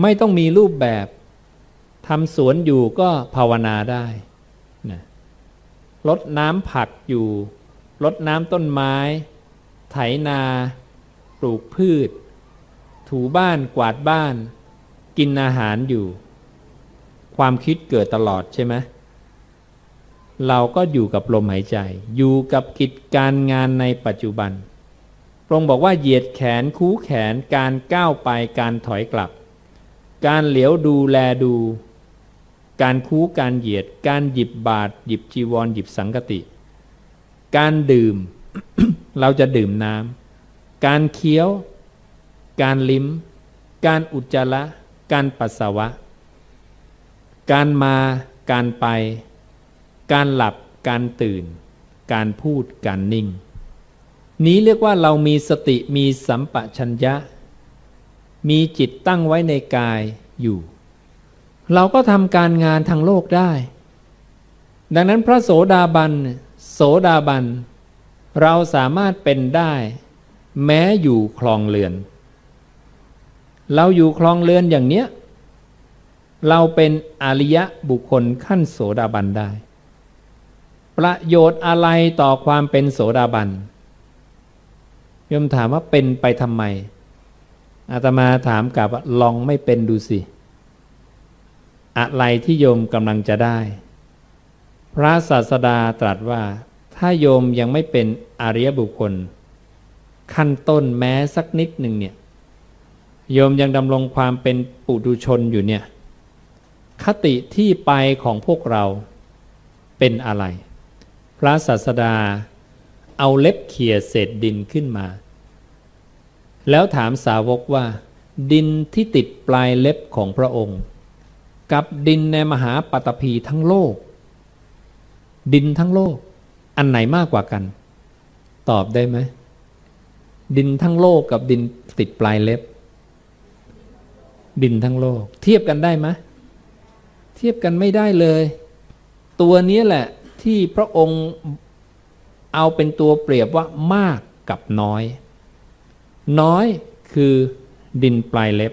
ไม่ต้องมีรูปแบบทำสวนอยู่ก็ภาวนาได้นะลดน้ำผักอยู่ลดน้ำต้นไม้ ไถนา ปลูกพืช ถูบ้านกวาดบ้าน กินอาหารอยู่ ความคิดเกิดตลอดใช่ไหมเราก็อยู่กับลมหายใจ อยู่กับกิจการงานในปัจจุบันพระองค์บอกว่าเหยียดแขนคู้แขนการก้าวไปการถอยกลับ การเหลียวดูแลดู การคู้การเหยียด การหยิบบาทหยิบจีวรหยิบสังกติ การดื่ม เราจะดื่มน้ำการเคี้ยว การลิ้ม การอุจจาระ การปัสสาวะ การมา การไป การหลับ การตื่น การพูด การนิ่ง นี้เรียกว่าเรามีสติมีสัมปชัญญะ มีจิตตั้งไว้ในกายอยู่ เราก็ทำการงานทางโลกได้ ดังนั้นพระโสดาบันโสดาบัน เราสามารถเป็นได้ แม้อยู่คลองเรือน เราอยู่คลองเรือนอย่างเนี้ย เราเป็นอริยะบุคคลขั้นโสดาบันได้ ประโยชน์อะไรต่อความเป็นโสดาบันยมถามว่าเป็นไปทำไม อาตมาถามกลับว่าลองไม่เป็นดูสิ อะไรที่โยมกำลังจะได้ พระศาสดาตรัสว่า ถ้าโยมยังไม่เป็นอริยบุคคล ขั้นต้นแม้สักนิดหนึ่งเนี่ยโยมยังดำรงความเป็นปุถุชนอยู่เนี่ยคติที่ไปของพวกเราเป็นอะไร พระศาสดาเอาเล็บเขี่ยเศษดินขึ้นมา แล้วถามสาวกว่า ดินที่ติดปลายเล็บของพระองค์ กับดินในมหาปตพีทั้งโลก ดินทั้งโลก อันไหนมากกว่ากัน ตอบได้ไหมดินทั้งโลกกับดินติดปลายเล็บ ดินทั้งโลก เทียบกันได้ไหมเทียบกันไม่ได้เลย ตัวนี้แหละที่พระองค์เอาเป็นตัวเปรียบว่ามากกับน้อย น้อยคือดินปลายเล็บ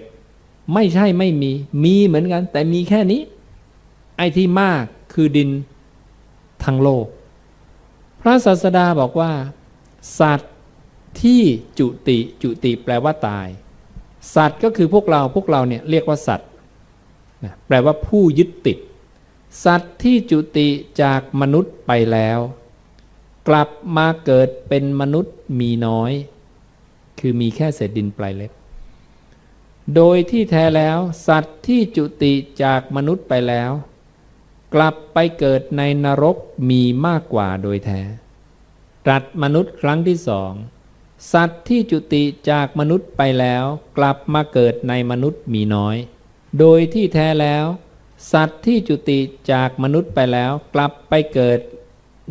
ไม่ใช่ไม่มี มีเหมือนกัน แต่มีแค่นี้ ไอ้ที่มากคือดินทั้งโลก พระศาสดาบอกว่า สัตว์ที่จุติจุติแปลว่าตาย สัตว์ก็คือพวกเราพวกเราเนี่ยเรียกว่าสัตว์แปลว่าผู้ยึดติด สัตว์ที่จุติจากมนุษย์ไปแล้ว กลับมาเกิดเป็นมนุษย์มีน้อย คือมีแค่เศษดินปลายเล็บ โดยที่แท้แล้ว สัตว์ที่จุติจากมนุษย์ไปแล้ว กลับไปเกิดในนรกมีมากกว่าโดยแท้รัดมนุษย์ครั้งที่สอง สัตว์ที่จุติจากมนุษย์ไปแล้ว กลับมาเกิดในมนุษย์มีน้อย โดยที่แท้แล้ว สัตว์ที่จุติจากมนุษย์ไปแล้ว กลับไปเกิด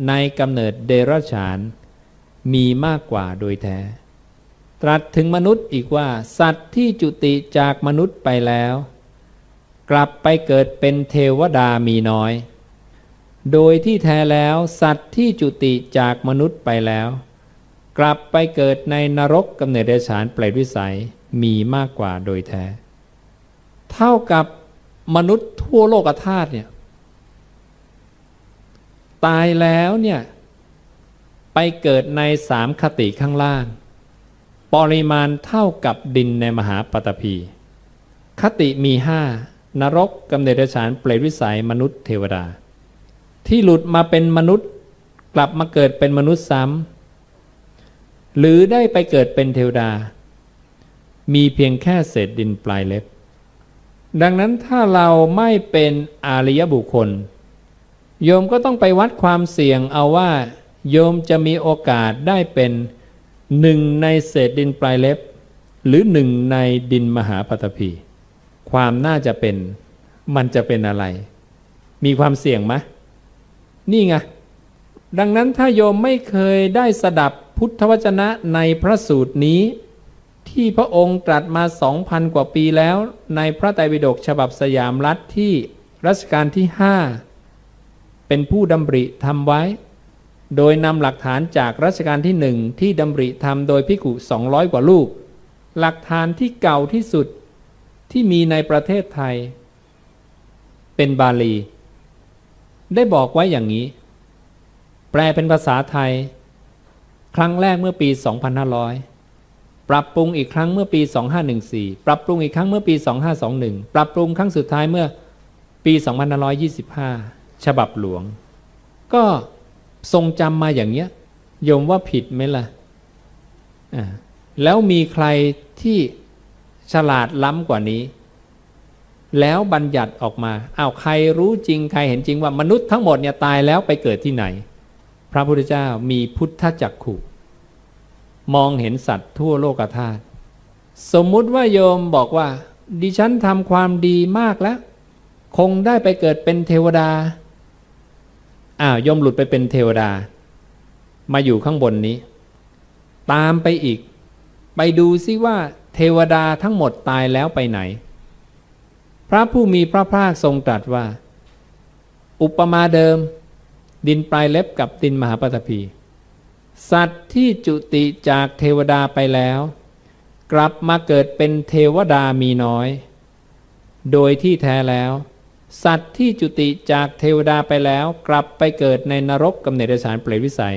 ในกำเนิดเดรัจฉาน มีมากกว่าโดยแท้ ตรัสถึงมนุษย์อีกว่า สัตว์ที่จุติจากมนุษย์ไปแล้ว กลับไปเกิดเป็นเทวดามีน้อย โดยที่แท้แล้วสัตว์ที่จุติจากมนุษย์ไปแล้ว กลับไปเกิดในนรกกำเนิดเดรัจฉานเปรตวิสัยมีมากกว่าโดยแท้ เท่ากับมนุษย์ทั่วโลกธาตุเนี่ยตายแล้วเนี่ยไปเกิดในสามคติข้างล่าง ปริมาณเท่ากับดินในมหาปตพี คติมีห้านรกกำเนิดฉานเปรตวิสัยมนุษย์เทวดา ที่หลุดมาเป็นมนุษย์ กลับมาเกิดเป็นมนุษย์ซ้ำหรือได้ไปเกิดเป็นเทวดา มีเพียงแค่เศษดินปลายเล็บ ดังนั้นถ้าเราไม่เป็นอริยบุคคล โยมก็ต้องไปวัดความเสี่ยงเอาว่า โยมจะมีโอกาสได้เป็น หนึ่งในเศษดินปลายเล็บ หรือหนึ่งในดินมหาปฐพี ความน่าจะเป็น มันจะเป็นอะไร มีความเสี่ยงไหมนี่ไง ดังนั้นถ้าโยมไม่เคยได้สดับพุทธวจนะในพระสูตรนี้ ที่พระองค์ตรัสมาสองพันกว่าปีแล้ว ในพระไตรปิฎกฉบับสยามรัฐที่รัชกาลที่ห้าเป็นผู้ดำริทำไว้ โดยนำหลักฐานจากรัชกาลที่หนึ่งที่ดำริทำโดยพิกุสองร้อยกว่าลูกหลักฐานที่เก่าที่สุดที่มีในประเทศไทย เป็นบาลี ได้บอกไว้อย่างนี้ แปลเป็นภาษาไทย ครั้งแรกเมื่อปี 2500 ปรับปรุงอีกครั้งเมื่อปี 2514 ปรับปรุงอีกครั้งเมื่อปี 2521 ปรับปรุงครั้งสุดท้ายเมื่อปี 2525 ฉบับหลวง ก็ ทรงจำมาอย่างเนี้ยโยมว่าผิดไหมล่ะแล้วมีใครที่ฉลาดล้ำกว่านี้ แล้วบัญญัติออกมาอ้าวใครรู้จริงใครเห็นจริงว่ามนุษย์ทั้งหมดเนี่ยตายแล้วไปเกิดที่ไหน พระพุทธเจ้ามีพุทธจักขุมองเห็นสัตว์ทั่วโลกธาตุสมมุติว่าโยมบอกว่า ดิฉันทำความดีมากแล้ว คงได้ไปเกิดเป็นเทวดา อ้าวโยมหลุดไปเป็นเทวดา มาอยู่ข้างบนนี้ ตามไปอีก ไปดูซิว่าเทวดาทั้งหมดตายแล้วไปไหน พระผู้มีพระภาคทรงตรัสว่า อุปมาเดิม ดินปลายเล็บกับดินมหาปฐพี สัตว์ที่จุติจากเทวดาไปแล้ว กลับมาเกิดเป็นเทวดามีน้อย โดยที่แท้แล้ว สัตว์ที่จุติจากเทวดาไปแล้วกลับไปเกิดในนรกกำเนิดสารเปรตวิสัย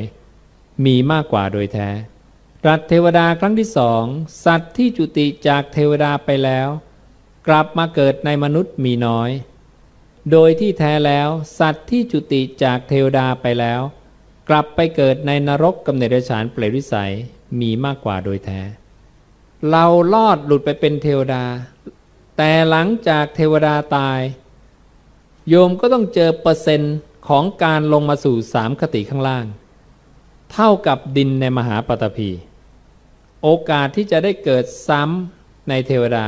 มีมากกว่าโดยแท้รัตเทวดาครั้งที่สองสัตว์ที่จุติจากเทวดาไปแล้ว กลับมาเกิดในมนุษย์มีน้อย โดยที่แท้แล้ว สัตว์ที่จุติจากเทวดาไปแล้ว กลับไปเกิดในนรกกำเนิดฉานเปรตวิสัยมีมากกว่าโดยแท้ เราลอดหลุดไปเป็นเทวดา แต่หลังจากเทวดาตาย โยมก็ต้องเจอเปอร์เซ็นต์ของการลงมาสู่สามคติข้างล่าง เท่ากับดินในมหาปฐพี โอกาสที่จะได้เกิดซ้ำในเทวดา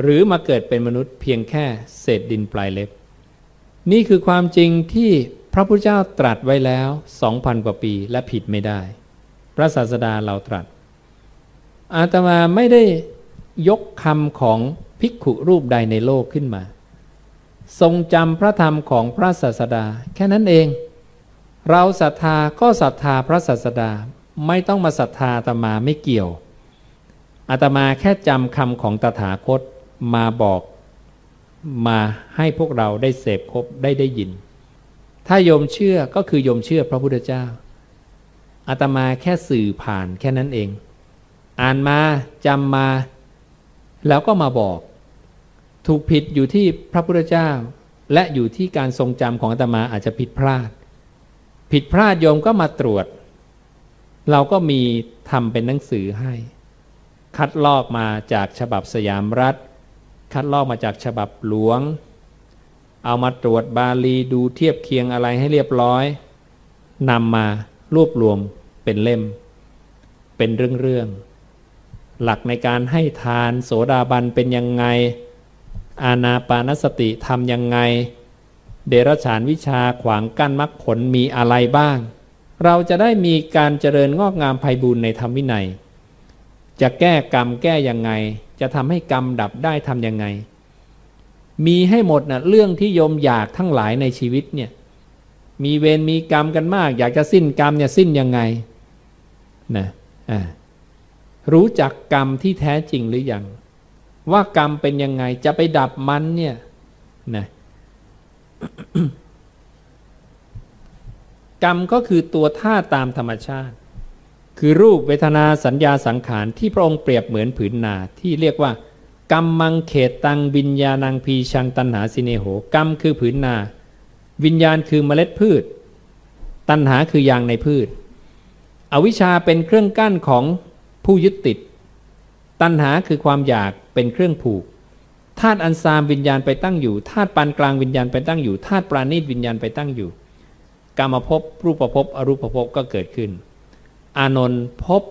หรือมาเกิดเป็นมนุษย์เพียงแค่เศษดินปลายเล็บ นี่คือความจริงที่พระพุทธเจ้าตรัสไว้แล้วสองพันกว่าปีและผิดไม่ได้ พระศาสดาเราตรัส อาตมาไม่ได้ยกคำของภิกขุรูปใดในโลกขึ้นมา ทรงจำพระธรรมของพระศาสดา แค่นั้นเอง เราศรัทธาก็ศรัทธาพระศาสดาไม่ต้องมาศรัทธาอาตมาไม่เกี่ยวอาตมาแค่จำคำของตถาคตมาบอกมาให้พวกเราได้เสพครบได้ได้ยิน ถ้าโยมเชื่อก็คือโยมเชื่อพระพุทธเจ้าอาตมาแค่สื่อผ่านแค่นั้นเอง อ่านมาจำมา แล้วก็มาบอก ถูกผิดอยู่ที่พระพุทธเจ้า และอยู่ที่การทรงจำของอาตมาอาจจะผิดพลาด ผิดพลาดโยมก็มาตรวจ เราก็มีทำเป็นหนังสือให้ คัดลอกมาจากฉบับสยามรัฐ คัดลอกมาจากฉบับหลวง เอามาตรวจบาลีดูเทียบเคียงอะไรให้เรียบร้อยนำมารวบรวมเป็นเล่ม เป็นเรื่องๆหลักในการให้ทานโสดาบันเป็นยังไง อาณาปานสติทำยังไง เดรัจฉานวิชาขวางกั้นมรรคผลมีอะไรบ้าง เราจะได้มีการเจริญงอกงามไพบูรณ์ในธรรมวินัย จะแก้กรรมแก้ยังไง จะทำให้กรรมดับได้ทำยังไง มีให้หมดนะเรื่องที่โยมอยากทั้งหลายในชีวิตเนี่ยมีเวรมีกรรมกันมาก อยากจะสิ้นกรรมเนี่ยสิ้นยังไงนะรู้จักกรรมที่แท้จริงหรือยัง ว่ากรรมเป็นยังไงจะไปดับมันเนี่ยนะกรรมก็คือตัวท่าตามธรรมชาติ คือรูปเวทนาสัญญาสังขารที่พระองค์เปรียบเหมือนผืนนาที่เรียกว่ากรรมมังเขตตังวิญญาณังพีชังตันหาสิเนโหกรรมคือผืนนา วิญญาณคือเมล็ดพืช ตันหาคือยางในพืช อวิชชาเป็นเครื่องกั้นของผู้ยึดติด ตันหาคือความอยาก เป็นเครื่องผูกธาตุอันซามวิญญาณไปตั้งอยู่ธาตุปานกลางวิญญาณไปตั้งอยู่ธาตุปราณีตวิญญาณไปตั้งอยู่กรรมภพรูปภพอรูปภพก็เกิดขึ้น อานนท์ภพ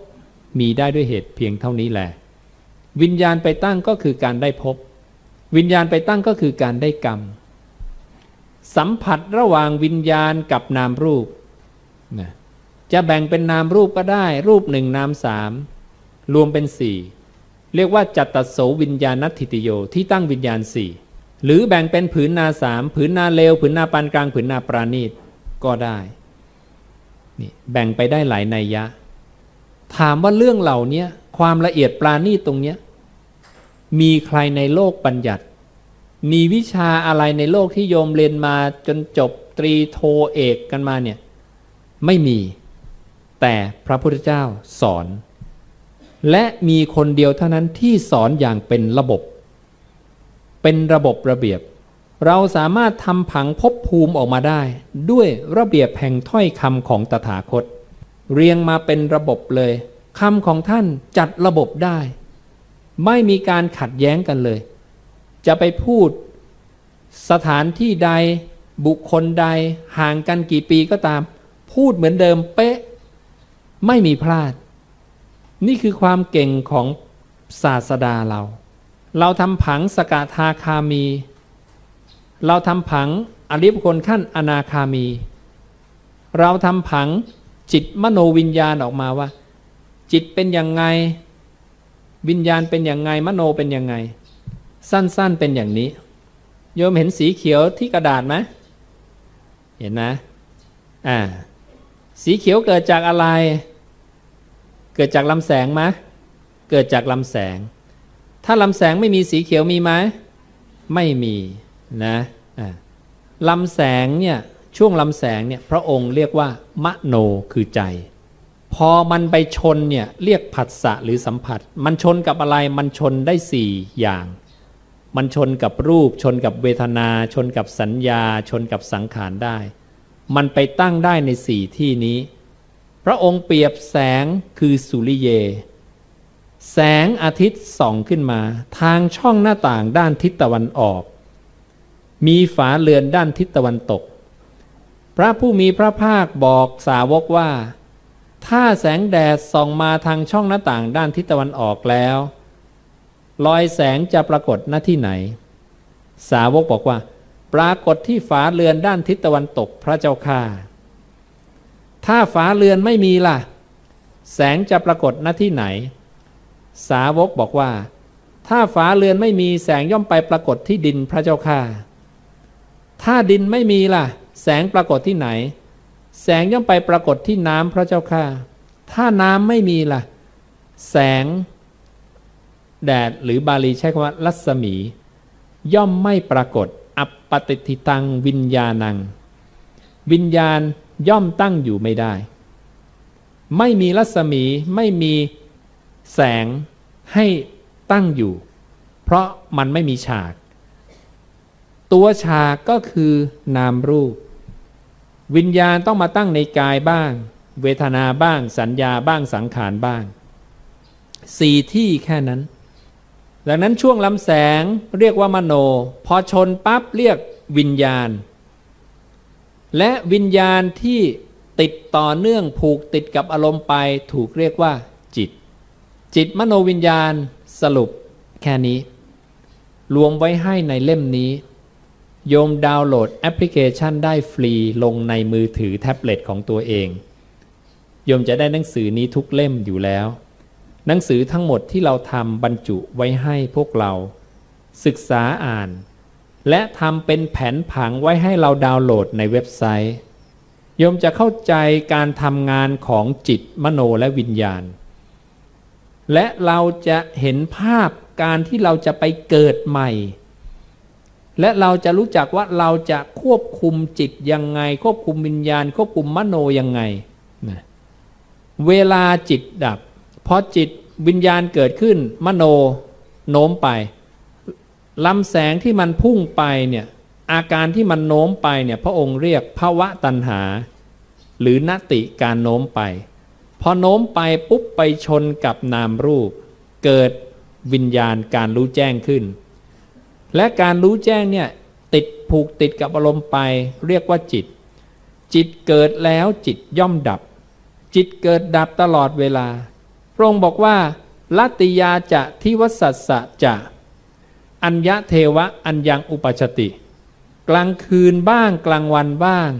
มีได้ด้วยเหตุเพียงเท่านี้แหละวิญญาณไปตั้งก็คือการได้พบ วิญญาณไปตั้งก็คือการได้กรรม สัมผัสระหว่างวิญญาณกับนามรูปนะจะแบ่งเป็นนามรูปก็ได้ รูปหนึ่งนามสามรวมเป็นสี่ เรียกว่าจัตตโสวิญญาณัติติโยที่ตั้งวิญญาณสี่หรือแบ่งเป็นผืนนาสามผืนนาเลวผืนนาปานกลางผืนนาปราณีตก็ได้นี่แบ่งไปได้หลายนัยยะ ถามว่าเรื่องเหล่านี้ความละเอียดปราณีตตรงเนี้ยมีใครในโลกบัญญัติ มีวิชาอะไรในโลกที่โยมเรียนมาจนจบตรีโทเอกกันมาเนี่ยไม่มี แต่พระพุทธเจ้าสอน และมีคนเดียวเท่านั้นที่สอนอย่างเป็นระบบ เป็นระบบระเบียบ เราสามารถทำผังภพภูมิออกมาได้ ด้วยระเบียบแห่งถ้อยคำของตถาคต เรียงมาเป็นระบบเลยคำของท่านจัดระบบได้ ไม่มีการขัดแย้งกันเลย จะไปพูดสถานที่ใดบุคคลใดห่างกันกี่ปีก็ตาม พูดเหมือนเดิมเป๊ะ ไม่มีพลาด นี่คือความเก่งของศาสดาเรา เราทำผังสกทาคามี เราทำผังอริยบุคคลขั้นอนาคามี เราทำผังจิตมโนวิญญาณออกมาว่า จิตเป็นยังไง วิญญาณเป็นยังไงมโนเป็นยังไง สั้นๆเป็นอย่างนี้ โยมเห็นสีเขียวที่กระดาษไหมเห็นนะอ่าสีเขียวเกิดจากอะไร เกิดจากลำแสงไหมเกิดจากลำแสง ถ้าลำแสงไม่มีสีเขียวมีไหมไม่มีนะลำแสงเนี่ยช่วงลำแสงเนี่ยพระองค์เรียกว่ามโนคือใจ พอมันไปชนเนี่ยเรียกผัสสะหรือสัมผัส มันชนกับอะไรมันชนได้สี่อย่าง มันชนกับรูปชนกับเวทนา ชนกับสัญญา ชนกับสังขารได้ มันไปตั้งได้ในสี่ที่นี้ พระองค์เปรียบแสงคือสุริเย แสงอาทิตย์ส่องขึ้นมา ทางช่องหน้าต่างด้านทิศตะวันออก มีฝาเรือนด้านทิศตะวันตก พระผู้มีพระภาคบอกสาวกว่า ถ้าแสงแดดส่องมาทางช่องหน้าต่างด้านทิศตะวันออกแล้วรอยแสงจะปรากฏหน้าที่ไหน สาวกบอกว่า ปรากฏที่ฝาเรือนด้านทิศตะวันตกพระเจ้าค่า ถ้าฝาเรือนไม่มีล่ะ แสงจะปรากฏหน้าที่ไหน สาวกบอกว่า ถ้าฝาเรือนไม่มีแสงย่อมไปปรากฏที่ดินพระเจ้าค่าถ้าดินไม่มีล่ะ แสงปรากฏที่ไหน แสงย่อมไปปรากฏที่น้ำพระเจ้าค่าถ้าน้ำไม่มีล่ะ แสง แดดหรือบาลีใช้คำว่ารัศมี ย่อมไม่ปรากฏ อัปปติทิตังวิญญาณัง วิญญาณ ย่อมตั้งอยู่ไม่ได้ ไม่มีรัศมีไม่มีแสงให้ตั้งอยู่ เพราะมันไม่มีฉาก ตัวฉากก็คือนามรูป วิญญาณต้องมาตั้งในกายบ้าง เวทนาบ้าง สัญญาบ้างสังขารบ้างสี่ที่แค่นั้น ดังนั้นช่วงลำแสงเรียกว่ามโน พอชนปั๊บเรียกวิญญาณ และวิญญาณที่ติดต่อเนื่องผูกติดกับอารมณ์ไปถูกเรียกว่า จิต จิตมโนวิญญาณสรุปแค่นี้ รวมไว้ให้ในเล่มนี้ โยมดาวน์โหลดแอปพลิเคชันได้ฟรีลงในมือถือแท็บเล็ตของตัวเอง โยมจะได้หนังสือนี้ทุกเล่มอยู่แล้ว หนังสือทั้งหมดที่เราทำบรรจุไว้ให้พวกเรา ศึกษาอ่าน และทำเป็นแผนผังไว้ให้เราดาวน์โหลดในเว็บไซต์ โยมจะเข้าใจการทำงานของจิตมโนและวิญญาณ และเราจะเห็นภาพการที่เราจะไปเกิดใหม่ และเราจะรู้จักว่าเราจะควบคุมจิตยังไง ควบคุมวิญญาณ ควบคุมมโนยังไงนะเวลาจิตดับพอจิตวิญญาณเกิดขึ้นมโนโน้มไป ลำแสงที่มันพุ่งไปเนี่ยอาการที่มันโน้มไปเนี่ยพระองค์เรียกภาวะตัณหา หรือนติการโน้มไป พอโน้มไปปุ๊บไปชนกับนามรูป เกิดวิญญาณการรู้แจ้งขึ้น และการรู้แจ้งเนี่ยติดผูกติดกับอารมณ์ไป เรียกว่าจิต จิตเกิดแล้วจิตย่อมดับ จิตเกิดดับตลอดเวลา พระองค์บอกว่าลัติยาจะทิวสัสสะจะ อัญญเทวะอัญยังอุปชติ กลางคืนบ้างกลางวันบ้าง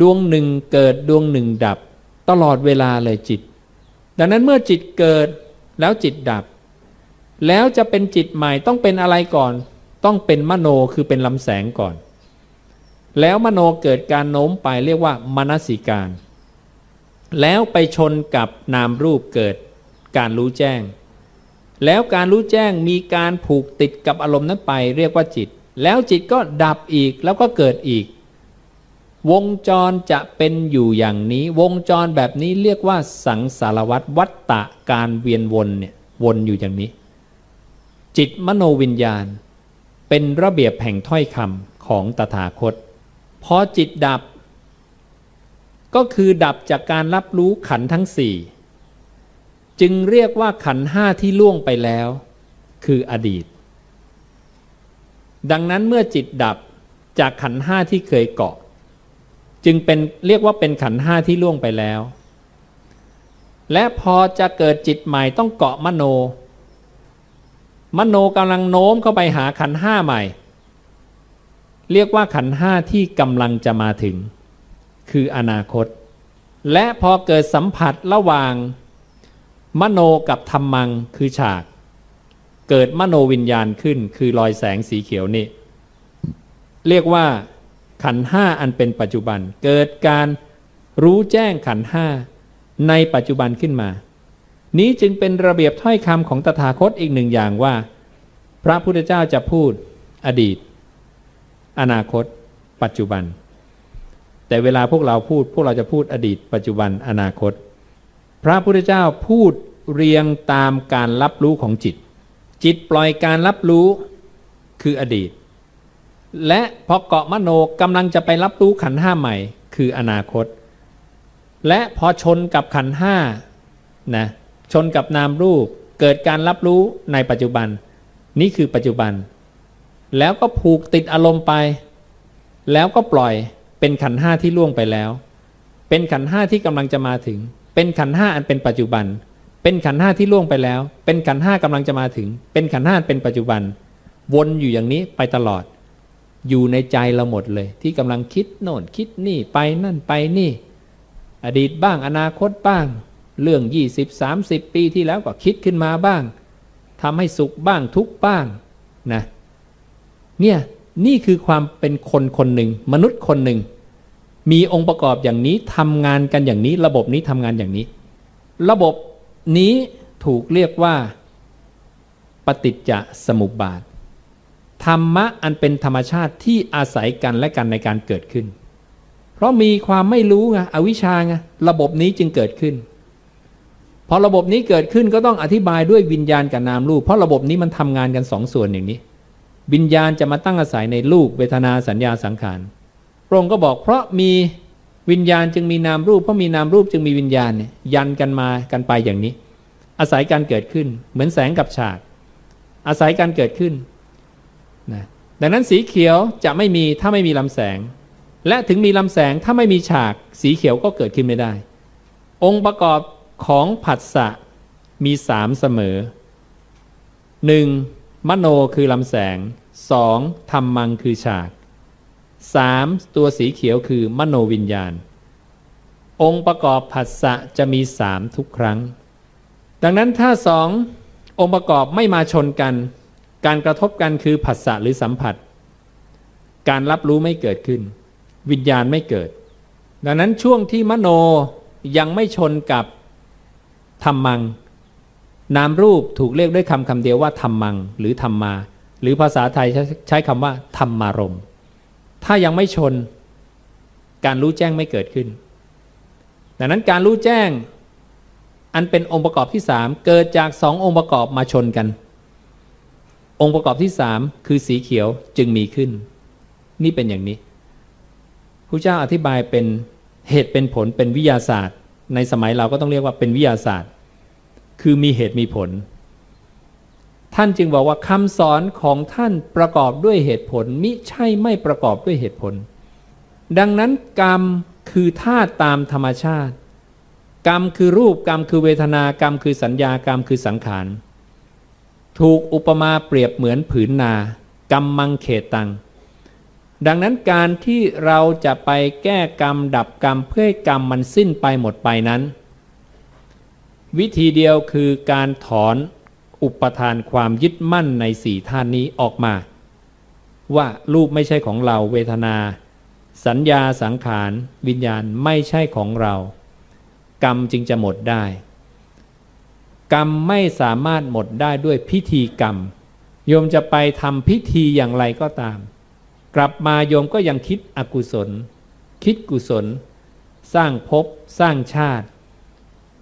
ดวงหนึ่งเกิดดวงหนึ่งดับ ตลอดเวลาเลยจิต ดังนั้นเมื่อจิตเกิดแล้วจิตดับ แล้วจะเป็นจิตใหม่ต้องเป็นอะไรก่อน ต้องเป็นมโนคือเป็นลำแสงก่อน แล้วมโนเกิดการโน้มไปเรียกว่ามนสิการ แล้วไปชนกับนามรูปเกิดการรู้แจ้ง แล้วการรู้แจ้งมีการผูกติดกับอารมณ์นั้นไป เรียกว่าจิต แล้วจิตก็ดับอีกแล้วก็เกิดอีก วงจรจะเป็นอยู่อย่างนี้ วงจรแบบนี้เรียกว่าสังสารวัตวัตตะการเวียนวนเนี่ยวนอยู่อย่างนี้ จิตมโนวิญญาณ เป็นระเบียบแห่งถ้อยคำของตถาคตพอจิตดับ ก็คือดับจากการรับรู้ขันทั้งสี่ จึงเรียกว่าขันห้าที่ล่วงไปแล้ว คืออดีต ดังนั้นเมื่อจิตดับจากขันห้าที่เคยเกาะ จึงเป็นเรียกว่าเป็นขันห้าที่ล่วงไปแล้ว และพอจะเกิดจิตใหม่ต้องเกาะมโน มโนกำลังโน้มเข้าไปหาขันห้าใหม่ เรียกว่าขันห้าที่กำลังจะมาถึง คืออนาคต และพอเกิดสัมผัสระหว่าง มโนกับธรรมังคือฉาก เกิดมโนวิญญาณขึ้น คือรอยแสงสีเขียวนี่ เรียกว่าขันห้าอันเป็นปัจจุบัน เกิดการรู้แจ้งขันห้าในปัจจุบันขึ้นมา นี้จึงเป็นระเบียบถ้อยคำของตถาคตอีกหนึ่งอย่างว่า พระพุทธเจ้าจะพูดอดีต อนาคต ปัจจุบัน แต่เวลาพวกเราพูดพวกเราจะพูดอดีต ปัจจุบันอนาคต พระพุทธเจ้าพูดเรียงตามการรับรู้ของจิต จิตปล่อยการรับรู้คืออดีต และพอเกาะมโนกำลังจะไปรับรู้ขันห้าใหม่ คืออนาคต และพอชนกับขันห้านะชนกับนามรูปเกิดการรับรู้ในปัจจุบัน นี่คือปัจจุบัน แล้วก็ผูกติดอารมณ์ไป แล้วก็ปล่อยเป็นขันห้าที่ล่วงไปแล้ว เป็นขันห้าที่กำลังจะมาถึง เป็นขันห้าอันเป็นปัจจุบัน เป็นขันห้าที่ล่วงไปแล้ว เป็นขันห้ากำลังจะมาถึง เป็นขันห้าเป็นปัจจุบัน วนอยู่อย่างนี้ไปตลอด อยู่ในใจเราหมดเลย ที่กำลังคิดโน่นคิดนี่ไปนั่นไปนี่ อดีตบ้างอนาคตบ้าง เรื่อง 20 30 ปีที่แล้วก็คิดขึ้นมาบ้างทำให้สุขบ้างทุกบ้างนะเนี่ยนี่คือความเป็นคนคนหนึ่งมนุษย์คนหนึ่ง มีองค์ประกอบอย่างนี้ทำงานกันอย่างนี้ ระบบนี้ทำงานอย่างนี้ ระบบนี้ถูกเรียกว่า ปฏิจจสมุปบาท ธรรมะอันเป็นธรรมชาติที่อาศัยกันและกันในการเกิดขึ้น เพราะมีความไม่รู้ไงอวิชชาไงระบบนี้จึงเกิดขึ้น พอระบบนี้เกิดขึ้นก็ต้องอธิบายด้วยวิญญาณกับนามรูป เพราะระบบนี้มันทำงานกันสองส่วนอย่างนี้ วิญญาณจะมาตั้งอาศัยในรูปเวทนาสัญญาสังขาร พระองค์ก็บอกเพราะมีวิญญาณจึงมีนามรูปเพราะมีนามรูปจึงมีวิญญาณเนี่ยยันกันมากันไปอย่างนี้ อาศัยการเกิดขึ้นเหมือนแสงกับฉาก อาศัยการเกิดขึ้นนะดังนั้นสีเขียวจะไม่มีถ้าไม่มีลำแสง และถึงมีลำแสงถ้าไม่มีฉาก สีเขียวก็เกิดขึ้นไม่ได้ องค์ประกอบของผัสสะมีสามเสมอหนึ่งมโนคือลำแสงสองธรรมังคือฉาก สามตัวสีเขียวคือมโนวิญญาณ องค์ประกอบผัสสะจะมีสามทุกครั้ง ดังนั้นถ้าสององค์ประกอบไม่มาชนกัน การกระทบกันคือผัสสะหรือสัมผัส การรับรู้ไม่เกิดขึ้น วิญญาณไม่เกิด ดังนั้นช่วงที่มโนยังไม่ชนกับธรรมัง นามรูปถูกเรียกด้วยคำคำเดียวว่าธรรมัง หรือธรรมาหรือภาษาไทยใช้คำว่าธรรมารมณ์ ถ้ายังไม่ชน การรู้แจ้งไม่เกิดขึ้น ดังนั้นการรู้แจ้ง อันเป็นองค์ประกอบที่สามเกิดจากสององค์ประกอบมาชนกัน องค์ประกอบที่สามคือสีเขียวจึงมีขึ้น นี่เป็นอย่างนี้พระเจ้าอธิบายเป็นเหตุเป็นผลเป็นวิทยาศาสตร์ ในสมัยเราก็ต้องเรียกว่าเป็นวิทยาศาสตร์ คือมีเหตุมีผล ท่านจึงบอกว่าคำสอนของท่านประกอบด้วยเหตุผล มิใช่ไม่ประกอบด้วยเหตุผล ดังนั้นกรรมคือธาตุตามธรรมชาติ กรรมคือรูปกรรมคือเวทนากรรมคือสัญญากรรมคือสังขาร ถูกอุปมาเปรียบเหมือนผืนนากรรมมังเขตตัง ดังนั้นการที่เราจะไปแก้กรรมดับกรรมเพื่อให้กรรมมันสิ้นไปหมดไปนั้น วิธีเดียวคือการถอน อุปทานความยึดมั่นในสี่ท่านนี้ออกมา ว่ารูปไม่ใช่ของเราเวทนา สัญญาสังขาร วิญญาณไม่ใช่ของเรา กรรมจึงจะหมดได้ กรรมไม่สามารถหมดได้ด้วยพิธีกรรม โยมจะไปทำพิธีอย่างไรก็ตาม กลับมาโยมก็ยังคิดอกุศล คิดกุศล สร้างภพสร้างชาติ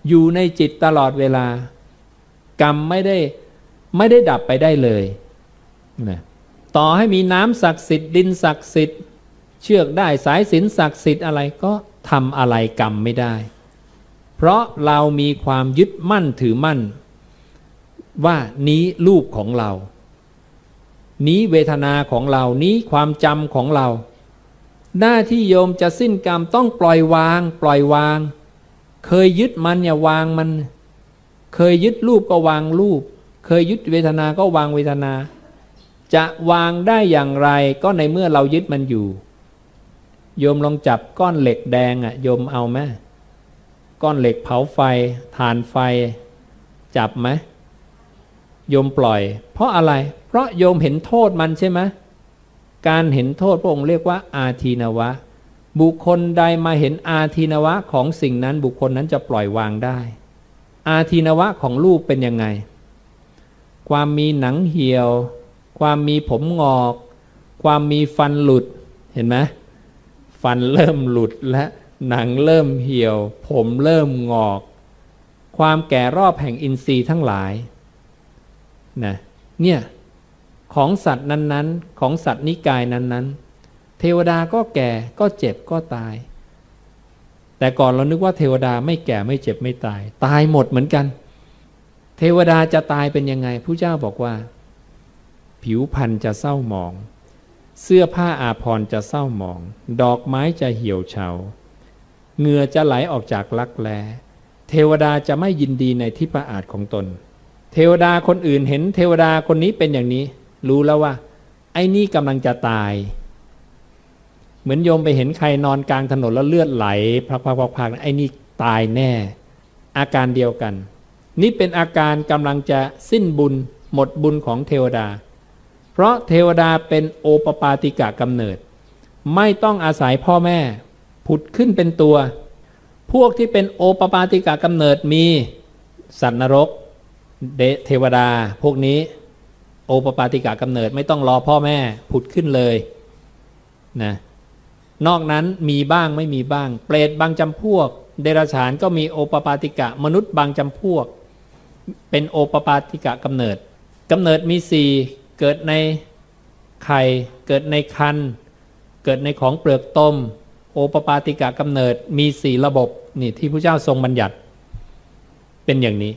อยู่ในจิตตลอดเวลา กรรมไม่ได้ไม่ได้ดับไปได้เลยนะต่อให้มีน้ำศักดิ์สิทธิ์ดินศักดิ์สิทธิ์ เชือกได้สายสินศักดิ์สิทธิ์อะไรก็ทำอะไรกรรมไม่ได้ เพราะเรามีความยึดมั่นถือมั่น ว่านี้รูปของเรา นี้เวทนาของเรานี้ความจำของเรา หน้าที่โยมจะสิ้นกรรมต้องปล่อยวาง ปล่อยวาง เคยยึดมันอย่าวางมัน เคยยึดรูปก็วางรูป เคยยึดเวทนาก็วางเวทนา จะวางได้อย่างไรก็ในเมื่อเรายึดมันอยู่ โยมลองจับก้อนเหล็กแดงอะ่ะโยมเอาไหมก้อนเหล็กเผาไฟฐานไฟ จับไหมโยมปล่อย เพราะอะไร เพราะโยมเห็นโทษมันใช่ไหมการเห็นโทษพระองค์เรียกว่า อาทีนวะ บุคคลใดมาเห็นอาทีนวะของสิ่งนั้นบุคคลนั้นจะปล่อยวางได้ อาทีนวะของรูปเป็นยังไง ความมีหนังเหี่ยว ความมีผมงอก ความมีฟันหลุด เห็นไหมฟันเริ่มหลุดและหนังเริ่มเหี่ยว ผมเริ่มงอก ความแก่รอบแห่งอินทรีย์ทั้งหลายนะเนี่ยของสัตว์นั้นๆ ของสัตว์นิกายนั้นๆ เทวดาก็แก่ก็เจ็บก็ตาย แต่ก่อนเรานึกว่าเทวดาไม่แก่ไม่เจ็บไม่ตาย ตายหมดเหมือนกัน เทวดาจะตายเป็นยังไงผู้เจ้าบอกว่า ผิวพรรณจะเศร้าหมอง เสื้อผ้าอาภรณ์จะเศร้าหมอง ดอกไม้จะเหี่ยวเฉาเหงื่อจะไหลออกจากลักแล เทวดาจะไม่ยินดีในที่ประอาจของตน เทวดาคนอื่นเห็นเทวดาคนนี้เป็นอย่างนี้ รู้แล้วว่า ไอ้นี่กำลังจะตาย เหมือนโยมไปเห็นใครนอนกลางถนนแล้วเลือดไหลพักๆๆไอ้นี่ตายแน่ อาการเดียวกัน นี่เป็นอาการกำลังจะสิ้นบุญหมดบุญของเทวดา เพราะเทวดาเป็นโอปปาติกะกำเนิด ไม่ต้องอาศัยพ่อแม่ ผุดขึ้นเป็นตัว พวกที่เป็นโอปปาติกากำเนิดมีสัตว์นรกเดเทวดาพวกนี้ โอปปาติกากำเนิดไม่ต้องรอพ่อแม่ผุดขึ้นเลยนะ นอกนั้นมีบ้างไม่มีบ้าง เปรตบางจำพวก เดรัจฉานก็มีโอปปาติกะ มนุษย์บางจำพวก เป็นโอปปาติกะกำเนิดกำเนิดมีสี่เกิดในไข่ เกิดในคันเกิดในของเปลือกต้ม โอปปาติกะกำเนิดมีสี่ระบบนี่ที่พระเจ้าทรงบัญญัติ เป็นอย่างนี้